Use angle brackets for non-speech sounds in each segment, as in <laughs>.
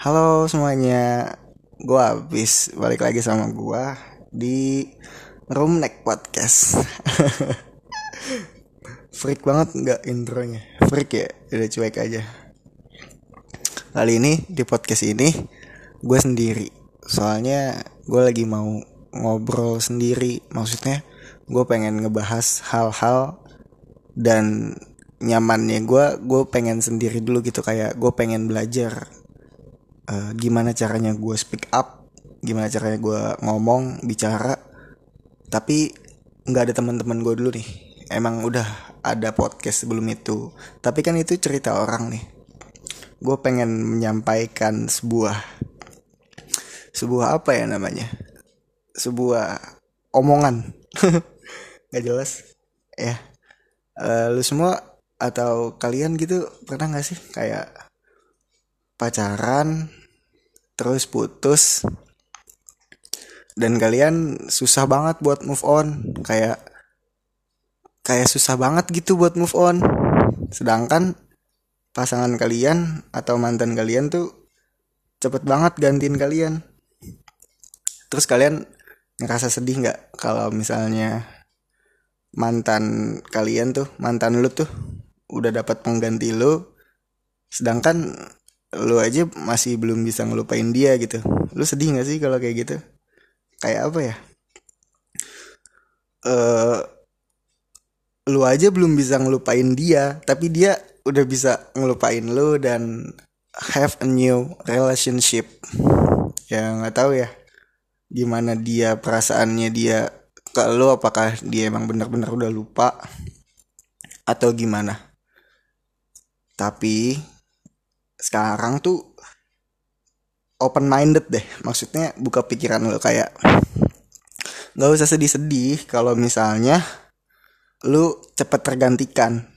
Halo semuanya, gue habis balik lagi sama gue di Room Neck Podcast. <laughs> Freak banget nggak intronya? Freak ya, udah cuek aja. Kali ini di podcast ini gue sendiri, soalnya gue lagi mau ngobrol sendiri. Maksudnya gue pengen ngebahas hal-hal dan nyamannya gue gue pengen sendiri dulu gitu kayak gue pengen belajar uh, gimana caranya gue speak up gimana caranya gue ngomong bicara. Tapi nggak ada teman-teman gue dulu nih. Emang udah ada podcast sebelum itu. Tapi kan itu cerita orang nih. Gue pengen menyampaikan sebuah sebuah apa ya namanya? Sebuah omongan. <laughs> Nggak jelas. Ya. Uh, lu semua atau kalian gitu pernah gak sih kayak pacaran terus putus. Dan kalian susah banget buat move on. Kayak kayak susah banget gitu buat move on. Sedangkan pasangan kalian atau mantan kalian tuh cepet banget gantiin kalian. Terus kalian ngerasa sedih nggak kalau misalnya mantan kalian tuh mantan lu tuh udah dapat pengganti lo sedangkan lo aja masih belum bisa ngelupain dia gitu. Lo sedih gak sih kalau kayak gitu? Kayak apa ya? Eh uh, lu aja belum bisa ngelupain dia tapi dia udah bisa ngelupain lo dan have a new relationship. Ya nggak tahu ya gimana dia perasaannya dia ke lo apakah dia emang benar-benar udah lupa atau gimana. Tapi sekarang tuh open minded deh. Maksudnya buka pikiran lo kayak nggak usah sedih-sedih kalau misalnya lu cepet tergantikan.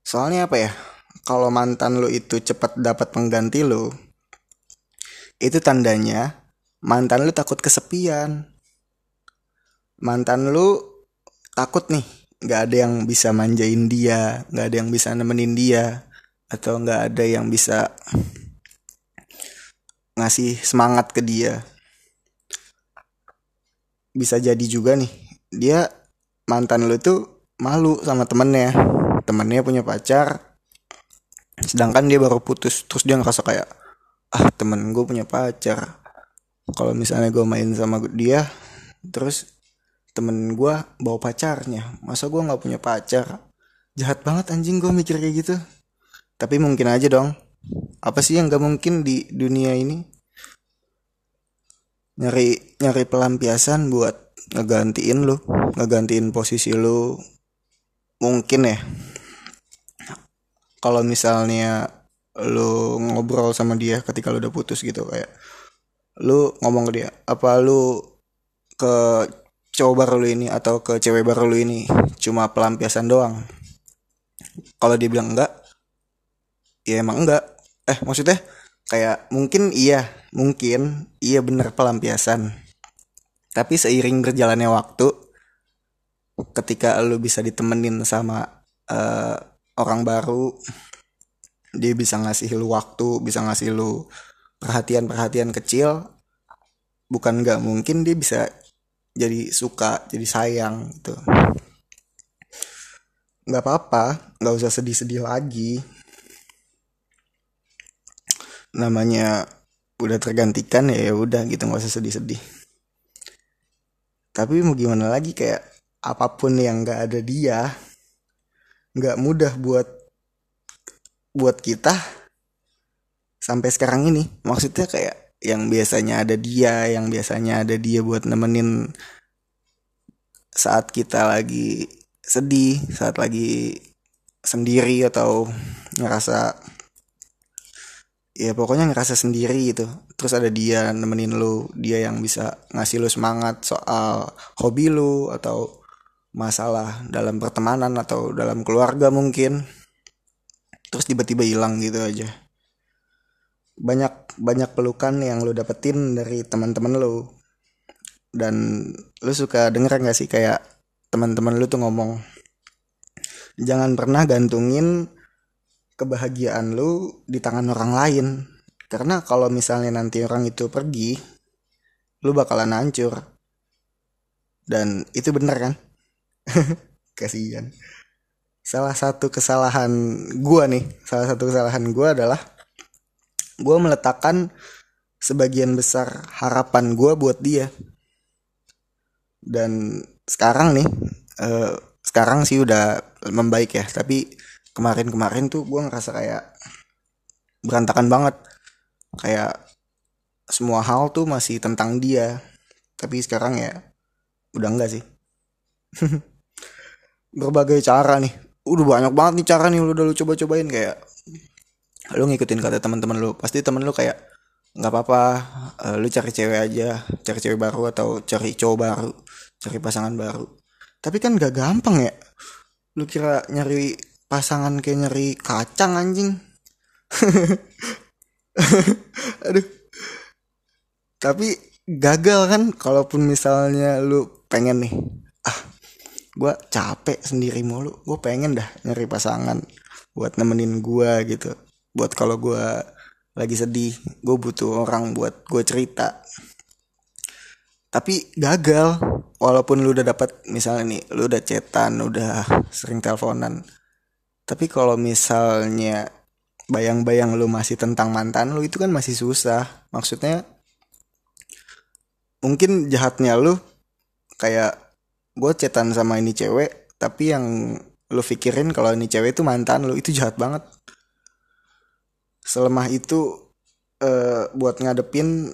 Soalnya apa ya? Kalau mantan lu itu cepet dapat pengganti lu itu tandanya mantan lu takut kesepian. Mantan lu takut nih nggak ada yang bisa manjain dia nggak ada yang bisa nemenin dia atau nggak ada yang bisa ngasih semangat ke dia. Bisa jadi juga nih dia mantan lu tuh malu sama temennya. Temennya punya pacar sedangkan dia baru putus terus dia ngerasa kayak ah temen gue punya pacar. Kalau misalnya gue main sama dia terus temen gue bawa pacarnya masa gue nggak punya pacar? Jahat banget anjing gue mikir kayak gitu tapi mungkin aja dong. Apa sih yang gak mungkin di dunia ini? Nyari nyari pelampiasan buat ngegantiin lu ngegantiin posisi lu. Mungkin ya. Kalau misalnya lu ngobrol sama dia ketika lu udah putus gitu kayak lu ngomong ke dia apa lu ke cowok baru lu ini atau ke cewek baru lu ini cuma pelampiasan doang? Kalau dia bilang enggak ya emang enggak. Eh maksudnya kayak mungkin iya mungkin iya bener pelampiasan. Tapi seiring berjalannya waktu ketika lu bisa ditemenin sama uh, orang baru dia bisa ngasih lu waktu bisa ngasih lu perhatian-perhatian kecil bukan nggak mungkin dia bisa jadi suka jadi sayang gitu. Nggak apa-apa nggak usah sedih-sedih lagi namanya udah tergantikan ya udah gitu nggak usah sedih-sedih. Tapi mau gimana lagi kayak apa pun yang nggak ada dia nggak mudah buat buat kita sampai sekarang ini. Maksudnya kayak yang biasanya ada dia yang biasanya ada dia buat nemenin saat kita lagi sedih saat lagi sendiri atau ngerasa ya pokoknya ngerasa sendiri gitu. Terus ada dia nemenin lu dia yang bisa ngasih lu semangat soal hobi lu atau masalah dalam pertemanan atau dalam keluarga mungkin. Terus tiba-tiba hilang gitu aja. Banyak banyak pelukan yang lo dapetin dari teman-teman lo dan lo suka denger gak sih kayak teman-teman lo tuh ngomong jangan pernah gantungin kebahagiaan lo di tangan orang lain. Karena kalau misalnya nanti orang itu pergi lu bakalan hancur. Dan itu bener kan? <laughs> Kasihan. Salah satu kesalahan gua nih salah satu kesalahan gua adalah gua meletakkan sebagian besar harapan gua buat dia. Dan sekarang nih uh, sekarang sih udah membaik ya tapi kemarin-kemarin tuh gue ngerasa kayak berantakan banget. Kayak semua hal tuh masih tentang dia. Tapi sekarang ya udah enggak sih. <laughs> Berbagai cara nih. Udah banyak banget nih cara nih udah lu coba-cobain kayak lu ngikutin kata teman-teman lu. Pasti temen lu kayak nggak apa-apa uh, lu cari cewek aja. Cari cewek baru atau cari cowok baru. Cari pasangan baru. Tapi kan gak gampang ya. Lu kira nyari pasangan kayak nyari kacang anjing. <laughs> Aduh. Tapi gagal kan kalaupun misalnya lu pengen nih. Ah gue capek sendiri mulu. Gue pengen dah nyari pasangan buat nemenin gue gitu. Buat kalau gue lagi sedih gue butuh orang buat gue cerita. Tapi gagal walaupun lu udah dapat misalnya nih lu udah cetan udah sering teleponan tapi kalau misalnya bayang-bayang lu masih tentang mantan lu itu kan masih susah. Maksudnya mungkin jahatnya lu kayak gue cetan sama ini cewek tapi yang lu pikirin kalau ini cewek itu mantan lu itu jahat banget. Selemah itu uh, buat ngadepin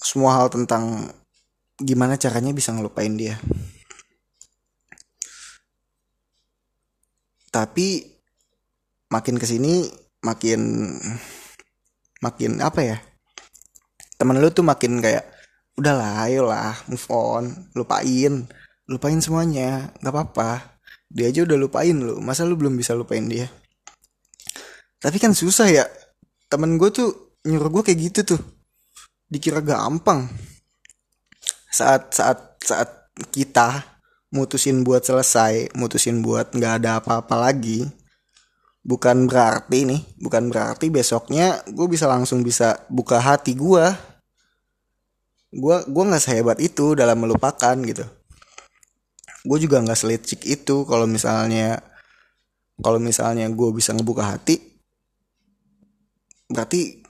semua hal tentang gimana caranya bisa ngelupain dia tapi makin ke sini makin makin apa ya? Temen lu tuh makin kayak udahlah ayolah move on lupain lupain semuanya nggak apa-apa. Dia aja udah lupain lu masa lu belum bisa lupain dia? Tapi kan susah ya temen gue tuh nyuruh gue kayak gitu tuh dikira gampang. Saat saat saat kita mutusin buat selesai mutusin buat nggak ada apa-apa lagi bukan berarti nih bukan berarti besoknya gue bisa langsung bisa buka hati gue gue gue nggak sehebat itu dalam melupakan gitu. Gue juga nggak selicik itu kalau misalnya kalau misalnya gue bisa ngebuka hati berarti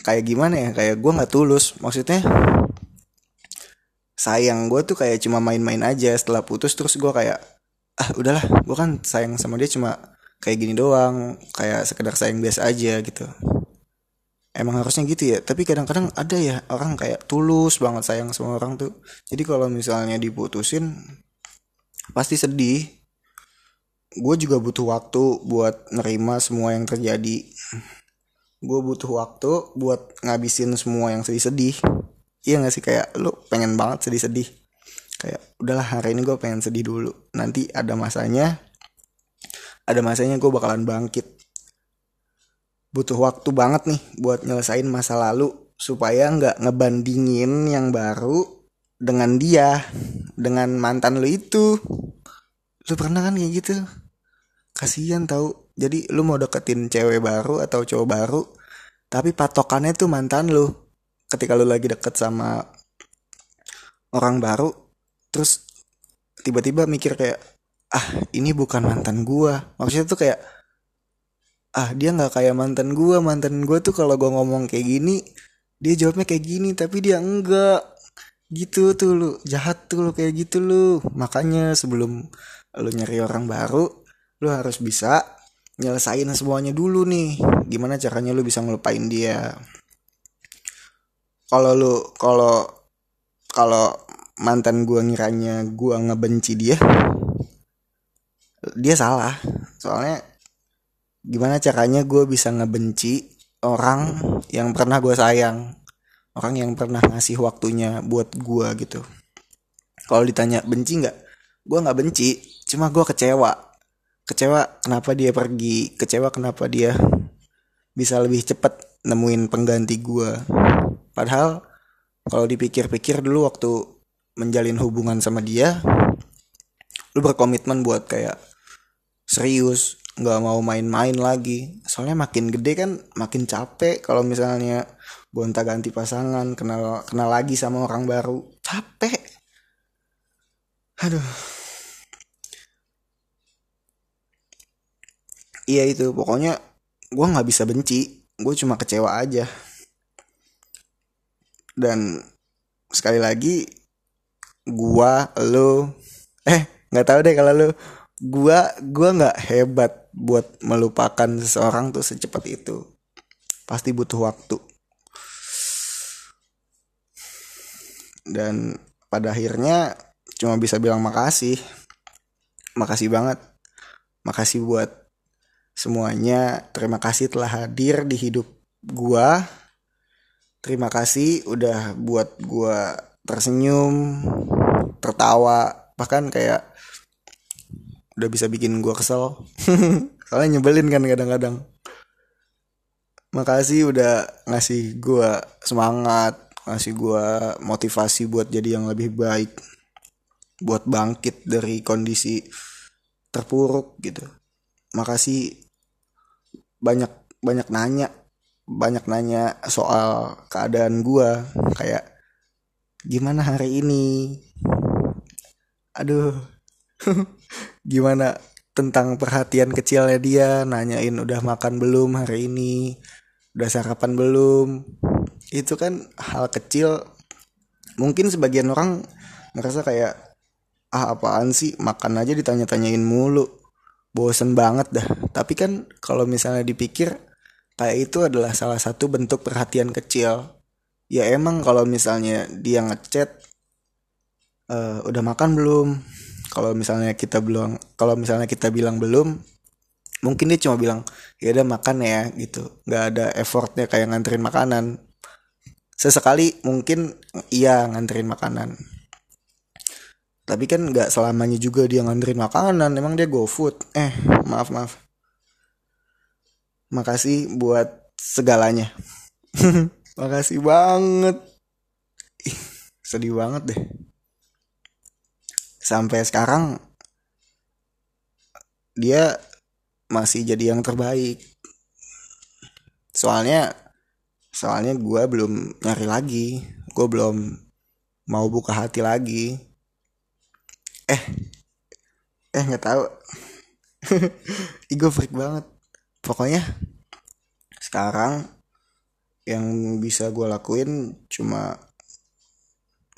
kayak gimana ya? Kayak gue nggak tulus maksudnya sayang gue tuh kayak cuma main-main aja. Setelah putus terus gue kayak ah udahlah gue kan sayang sama dia cuma kayak gini doang kayak sekedar sayang biasa aja gitu. Emang harusnya gitu ya. Tapi kadang-kadang ada ya orang kayak tulus banget sayang sama orang tuh. Jadi kalau misalnya diputusin pasti sedih. Gue juga butuh waktu buat nerima semua yang terjadi. Gue butuh waktu buat ngabisin semua yang sedih-sedih iya gak sih? Kayak lu pengen banget sedih-sedih. Kayak udahlah hari ini gue pengen sedih dulu. Nanti ada masanya ada masanya gue bakalan bangkit. Butuh waktu banget nih buat nyelesain masa lalu supaya nggak ngebandingin yang baru dengan dia dengan mantan lu itu. Lu pernah kan kayak gitu? Kasihan tau. Jadi lu mau deketin cewek baru atau cowok baru tapi patokannya tuh mantan lu ketika lu lagi deket sama orang baru terus tiba-tiba mikir kayak ah ini bukan mantan gua. Maksudnya tuh kayak ah dia nggak kayak mantan gua. Mantan gua tuh kalau gua ngomong kayak gini dia jawabnya kayak gini tapi dia enggak. Gitu tuh lu jahat tuh lu kayak gitu lu. Makanya sebelum lu nyari orang baru lu harus bisa nyelesain semuanya dulu nih. Gimana caranya lu bisa ngelupain dia kalau lu kalau kalau mantan gue ngiranya gue ngebenci dia dia salah. Soalnya gimana caranya gue bisa ngebenci orang yang pernah gue sayang? Orang yang pernah ngasih waktunya buat gue gitu. Kalau ditanya benci nggak? Gue nggak benci cuma gue kecewa. Kecewa kenapa dia pergi kecewa kenapa dia bisa lebih cepat nemuin pengganti gue Padahal kalau dipikir-pikir dulu waktu menjalin hubungan sama dia, lu berkomitmen buat kayak serius nggak mau main-main lagi. Soalnya makin gede kan makin capek kalau misalnya bonta ganti pasangan kenal kenal lagi sama orang baru. Capek. Aduh. Iya itu pokoknya gue nggak bisa benci gue cuma kecewa aja dan sekali lagi gua lo eh nggak tahu deh kalau lo gua gua nggak hebat buat melupakan seseorang tuh secepat itu. Pasti butuh waktu. Dan pada akhirnya cuma bisa bilang makasih. Makasih banget. Makasih buat semuanya. Terima kasih telah hadir di hidup gua terima kasih udah buat gua tersenyum tertawa bahkan kayak udah bisa bikin gua kesel. <laughs> Soalnya nyebelin kan kadang-kadang. Makasih udah ngasih gua semangat ngasih gua motivasi buat jadi yang lebih baik buat bangkit dari kondisi terpuruk gitu. Makasih banyak banyak nanya banyak nanya soal keadaan gua. Kayak gimana hari ini? Aduh <laughs> gimana tentang perhatian kecilnya dia? Nanyain udah makan belum hari ini? Udah sarapan belum? Itu kan hal kecil. Mungkin sebagian orang ngerasa kayak ah apaan sih? Makan aja ditanya-tanyain mulu. Bosen banget dah. Tapi kan kalau misalnya dipikir kayak itu adalah salah satu bentuk perhatian kecil. Ya emang kalau misalnya dia ngechat uh, udah makan belum? Kalau misalnya kita belum kalau misalnya kita bilang belum mungkin dia cuma bilang ya udah makan ya gitu. Nggak ada effortnya kayak nganterin makanan. Sesekali mungkin iya nganterin makanan. Tapi kan nggak selamanya juga dia nganterin makanan. Emang dia go food? Eh maaf maaf makasih buat segalanya. <laughs> Makasih banget. Sedih banget deh. Sampai sekarang dia masih jadi yang terbaik. Soalnya soalnya gue belum nyari lagi. Gue belum mau buka hati lagi. Eh eh nggak tahu. <laughs> Ego freak banget pokoknya sekarang yang bisa gue lakuin cuma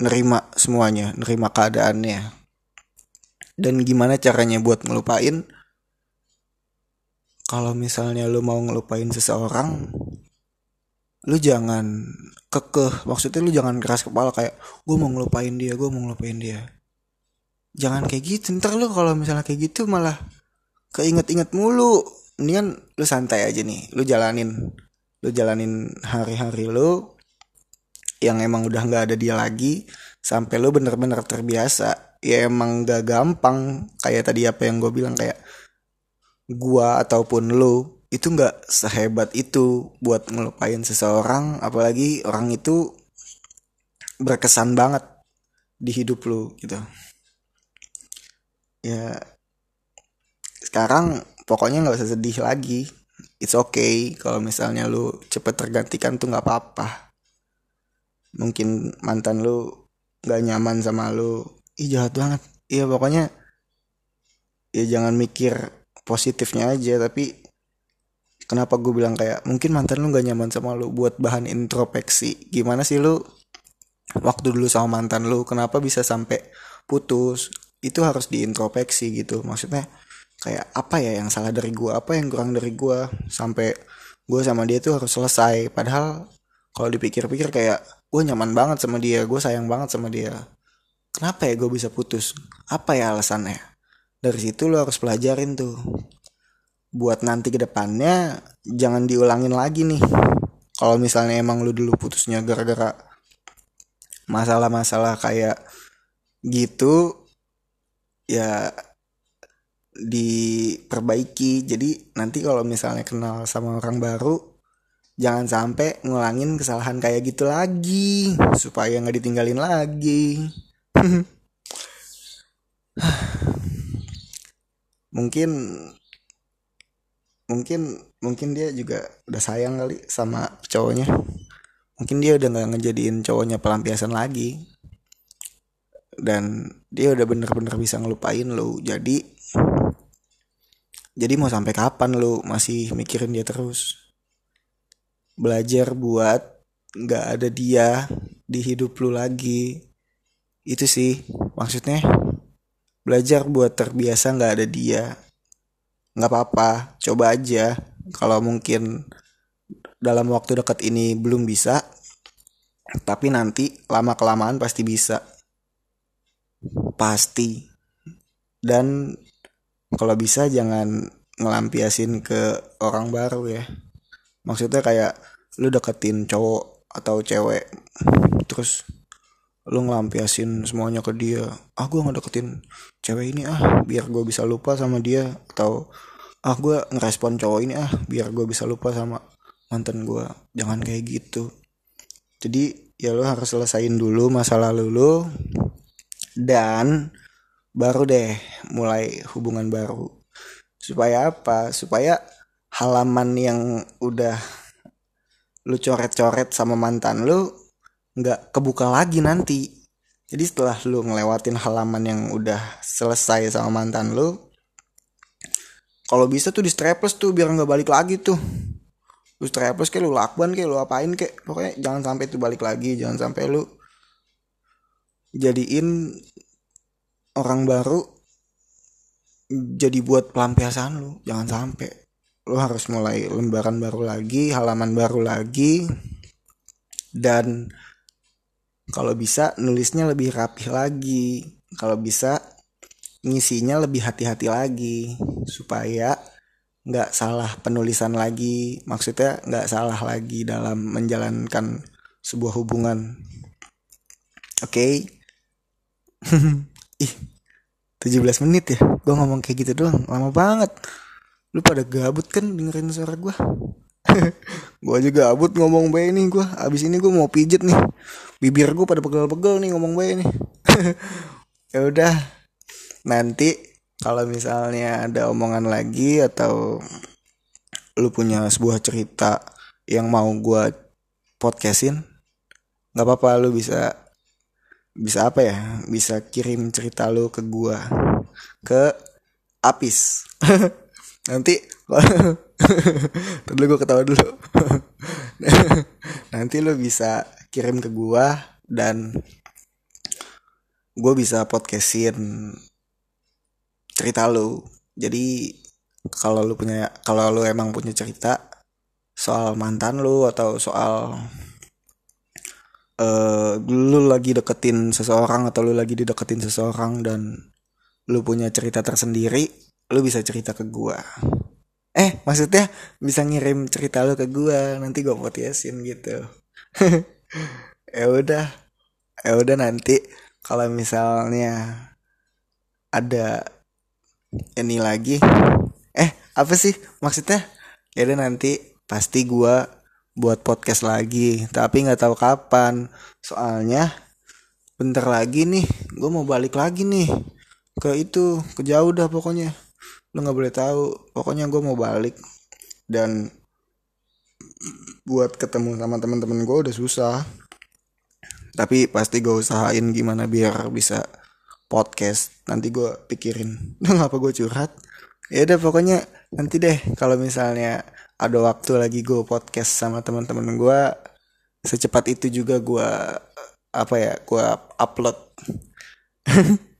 nerima semuanya nerima keadaannya. Dan gimana caranya buat ngelupain? Kalau misalnya lu mau ngelupain seseorang lu jangan kekeh. Maksudnya lu jangan keras kepala kayak gue mau ngelupain dia gue mau ngelupain dia. Jangan kayak gitu. Ntar lu kalau misalnya kayak gitu malah keinget-inget mulu kan lu santai aja nih lu jalanin lu jalanin hari-hari lu yang emang udah nggak ada dia lagi sampai lu bener-bener terbiasa. Ya emang gak gampang kayak tadi apa yang gue bilang kayak gua ataupun lo itu nggak sehebat itu buat ngelupain seseorang apalagi orang itu berkesan banget di hidup lo gitu. Ya sekarang pokoknya nggak usah sedih lagi. It's okay kalau misalnya lu cepet tergantikan tuh nggak apa-apa. Mungkin mantan lu nggak nyaman sama lu. Ih jahat banget. Iya pokoknya ya jangan mikir positifnya aja tapi kenapa gue bilang kayak mungkin mantan lu gak nyaman sama lu buat bahan introspeksi. Gimana sih lu? Waktu dulu sama mantan lu kenapa bisa sampai putus? Itu harus diintrospeksi gitu. Maksudnya kayak apa ya yang salah dari gue apa yang kurang dari gue sampai gue sama dia tuh harus selesai. Padahal kalau dipikir-pikir kayak gue nyaman banget sama dia gue sayang banget sama dia. Kenapa ya gue bisa putus? Apa ya alasannya? Dari situ lo harus pelajarin tuh. Buat nanti ke depannya jangan diulangin lagi nih. Kalau misalnya emang lu dulu putusnya gara-gara masalah-masalah kayak gitu ya diperbaiki. Jadi nanti kalau misalnya kenal sama orang baru jangan sampai ngulangin kesalahan kayak gitu lagi supaya nggak ditinggalin lagi. <laughs> Mungkin mungkin mungkin dia juga udah sayang kali sama cowoknya. Mungkin dia udah nggak ngejadiin cowoknya pelampiasan lagi. Dan dia udah bener-bener bisa ngelupain lo jadi jadi mau sampai kapan lo masih mikirin dia terus? Belajar buat nggak ada dia di hidup lu lagi. Itu sih maksudnya belajar buat terbiasa nggak ada dia. Nggak apa-apa coba aja. Kalau mungkin dalam waktu dekat ini belum bisa tapi nanti lama kelamaan pasti bisa. Pasti. Dan kalau bisa jangan ngelampiasin ke orang baru ya. Maksudnya kayak lu deketin cowok atau cewek terus lu ngelampiasin semuanya ke dia. Ah gue ngedeketin cewek ini ah biar gue bisa lupa sama dia. Atau ah gue ngerespon cowok ini ah biar gue bisa lupa sama mantan gue jangan kayak gitu. Jadi ya lo harus selesain dulu masa lalu lo dan baru deh mulai hubungan baru. Supaya apa? Supaya halaman yang udah lu coret-coret sama mantan lu nggak kebuka lagi nanti. Jadi setelah lu ngelewatin halaman yang udah selesai sama mantan lu kalau bisa tuh di strapless tuh biar nggak balik lagi tuh. Lu strapless kayak lu lakban kayak lu apain kayak pokoknya jangan sampai itu balik lagi jangan sampai lu jadiin orang baru jadi buat pelampiasan lu jangan sampai. Lu harus mulai lembaran baru lagi halaman baru lagi. Dan kalau bisa nulisnya lebih rapih lagi. Kalau bisa ngisinya lebih hati-hati lagi. Supaya nggak salah penulisan lagi. Maksudnya nggak salah lagi dalam menjalankan sebuah hubungan. Oke? okay? <laughs> ih 17 menit ya? Gue ngomong kayak gitu doang lama banget. Lu pada gabut kan dengerin suara gue gue juga gabut ngomong bayi nih gue abis ini gue mau pijet nih. Bibir gue pada pegel-pegel nih ngomong bayi nih. <laughs> Ya udah nanti kalau misalnya ada omongan lagi atau lu punya sebuah cerita yang mau gue podcastin nggak apa-apa lu bisa bisa apa ya? Bisa kirim cerita lu ke gue ke apis. <laughs> Nanti <laughs> dulu gue ketawa dulu. <laughs> Nanti lu bisa kirim ke gue dan gue bisa podcastin cerita lu. Jadi kalau lu punya kalau lu emang punya cerita soal mantan lu atau soal uh, lu lagi deketin seseorang atau lu lagi dideketin seseorang dan lu punya cerita tersendiri lu bisa cerita ke gua. Eh maksudnya bisa ngirim cerita lu ke gua nanti gua podcastin gitu. <laughs> Ya udah ya udah nanti kalau misalnya ada ini lagi. Eh apa sih maksudnya? Ya nanti pasti gua buat podcast lagi tapi nggak tahu kapan. Soalnya bentar lagi nih gue mau balik lagi nih. Ke itu ke jauh dah pokoknya. Lo nggak boleh tahu pokoknya gue mau balik. Dan buat ketemu sama teman-teman gue udah susah. Tapi pasti gue usahain gimana biar bisa podcast. Nanti gue pikirin <laughs> ngapa gue curhat? Ya udah pokoknya nanti deh kalau misalnya ada waktu lagi gue podcast sama teman-teman gue secepat itu juga gue apa ya gue upload. <laughs>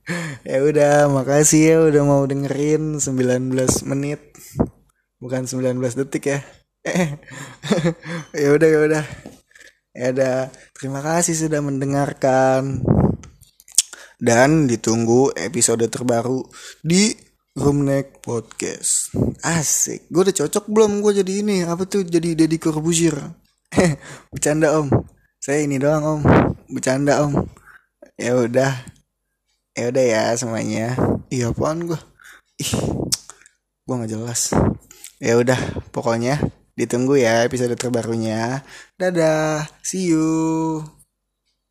Ya udah makasih ya udah mau dengerin 19 menit. Bukan 19 detik ya. <laughs> Ya udah ya udah. Ya udah. Terima kasih sudah mendengarkan. Dan ditunggu episode terbaru di Roomneck Podcast. Asik. Gue udah cocok belum gue jadi ini? Apa tuh jadi Deddy Corbuzier? <laughs> Bercanda om. Saya ini doang om. Bercanda om. Ya udah. Ya udah ya semuanya. Iya apaan gue? Ih. Gue gak jelas. Ya udah. Pokoknya ditunggu ya episode terbarunya. Dadah. See you.